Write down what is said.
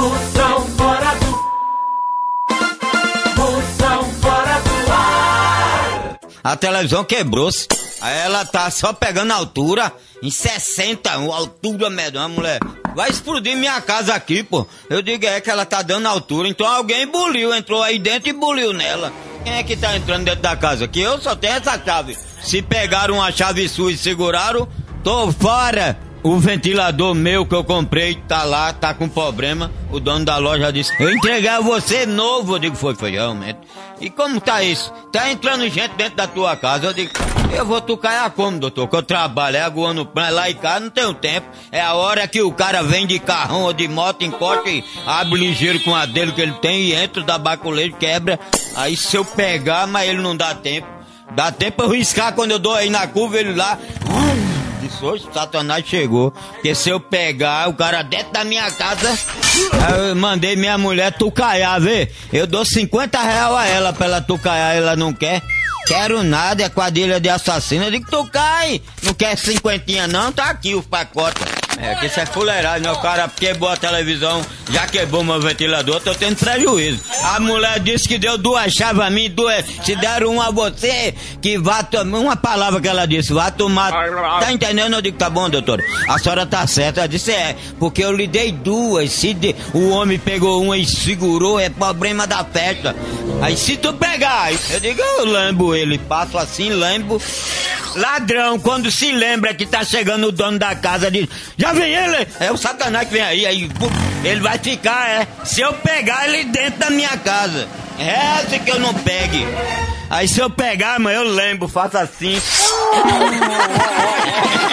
Moção fora do. Moção fora do ar. A televisão quebrou-se. Ela tá só pegando altura, em 60, uma altura medonha, mulher. Vai explodir minha casa aqui, pô. Eu digo é que ela tá dando altura, então alguém buliu, entrou aí dentro e buliu nela. Quem é que tá entrando dentro da casa aqui? Eu só tenho essa chave. Se pegaram a chave sua e seguraram, tô fora. O ventilador meu que eu comprei tá lá, tá com problema. O dono da loja disse: Eu entreguei a você novo. Eu digo: Foi, foi realmente. E como tá isso? Tá entrando gente dentro da tua casa. Eu digo: Eu vou tocar a como, doutor? Que eu trabalho, é aguando plano lá em casa, não tenho tempo. É a hora que o cara vem de carrão ou de moto, encosta e abre ligeiro com a dele que ele tem e entra da baculeira, quebra. Aí se eu pegar, mas ele não dá tempo. Dá tempo eu riscar quando eu dou aí na curva, ele lá. Disse, hoje Satanás chegou. Porque se eu pegar o cara dentro da minha casa, eu mandei minha mulher tucaiar, vê? Eu dou 50 reais a ela pra ela tucaiar, ela não quer. Quero nada, é quadrilha de assassino. Eu digo, tu cai. Não quer cinquentinha não? Tá aqui o pacote. É, que isso é fuleiragem, né? O cara quebrou a televisão, já quebrou meu ventilador, tô tendo prejuízo. A mulher disse que deu duas chaves a mim, duas, se deram uma a você, que vá tomar, uma palavra que ela disse, vá tomar. Tá entendendo? Eu digo, tá bom, doutor. A senhora tá certa. Ela disse, é, porque eu lhe dei duas, se de- o homem pegou uma e segurou, é problema da festa. Aí se tu pegar, eu digo, eu lambo ele, passo assim, lambo. Ladrão, quando se lembra que tá chegando o dono da casa, diz: Já vem ele! É o satanás que vem aí, aí ele vai ficar, é. Se eu pegar ele dentro da minha casa, é se que eu não pegue. Aí se eu pegar, mãe, eu lembro, faço assim.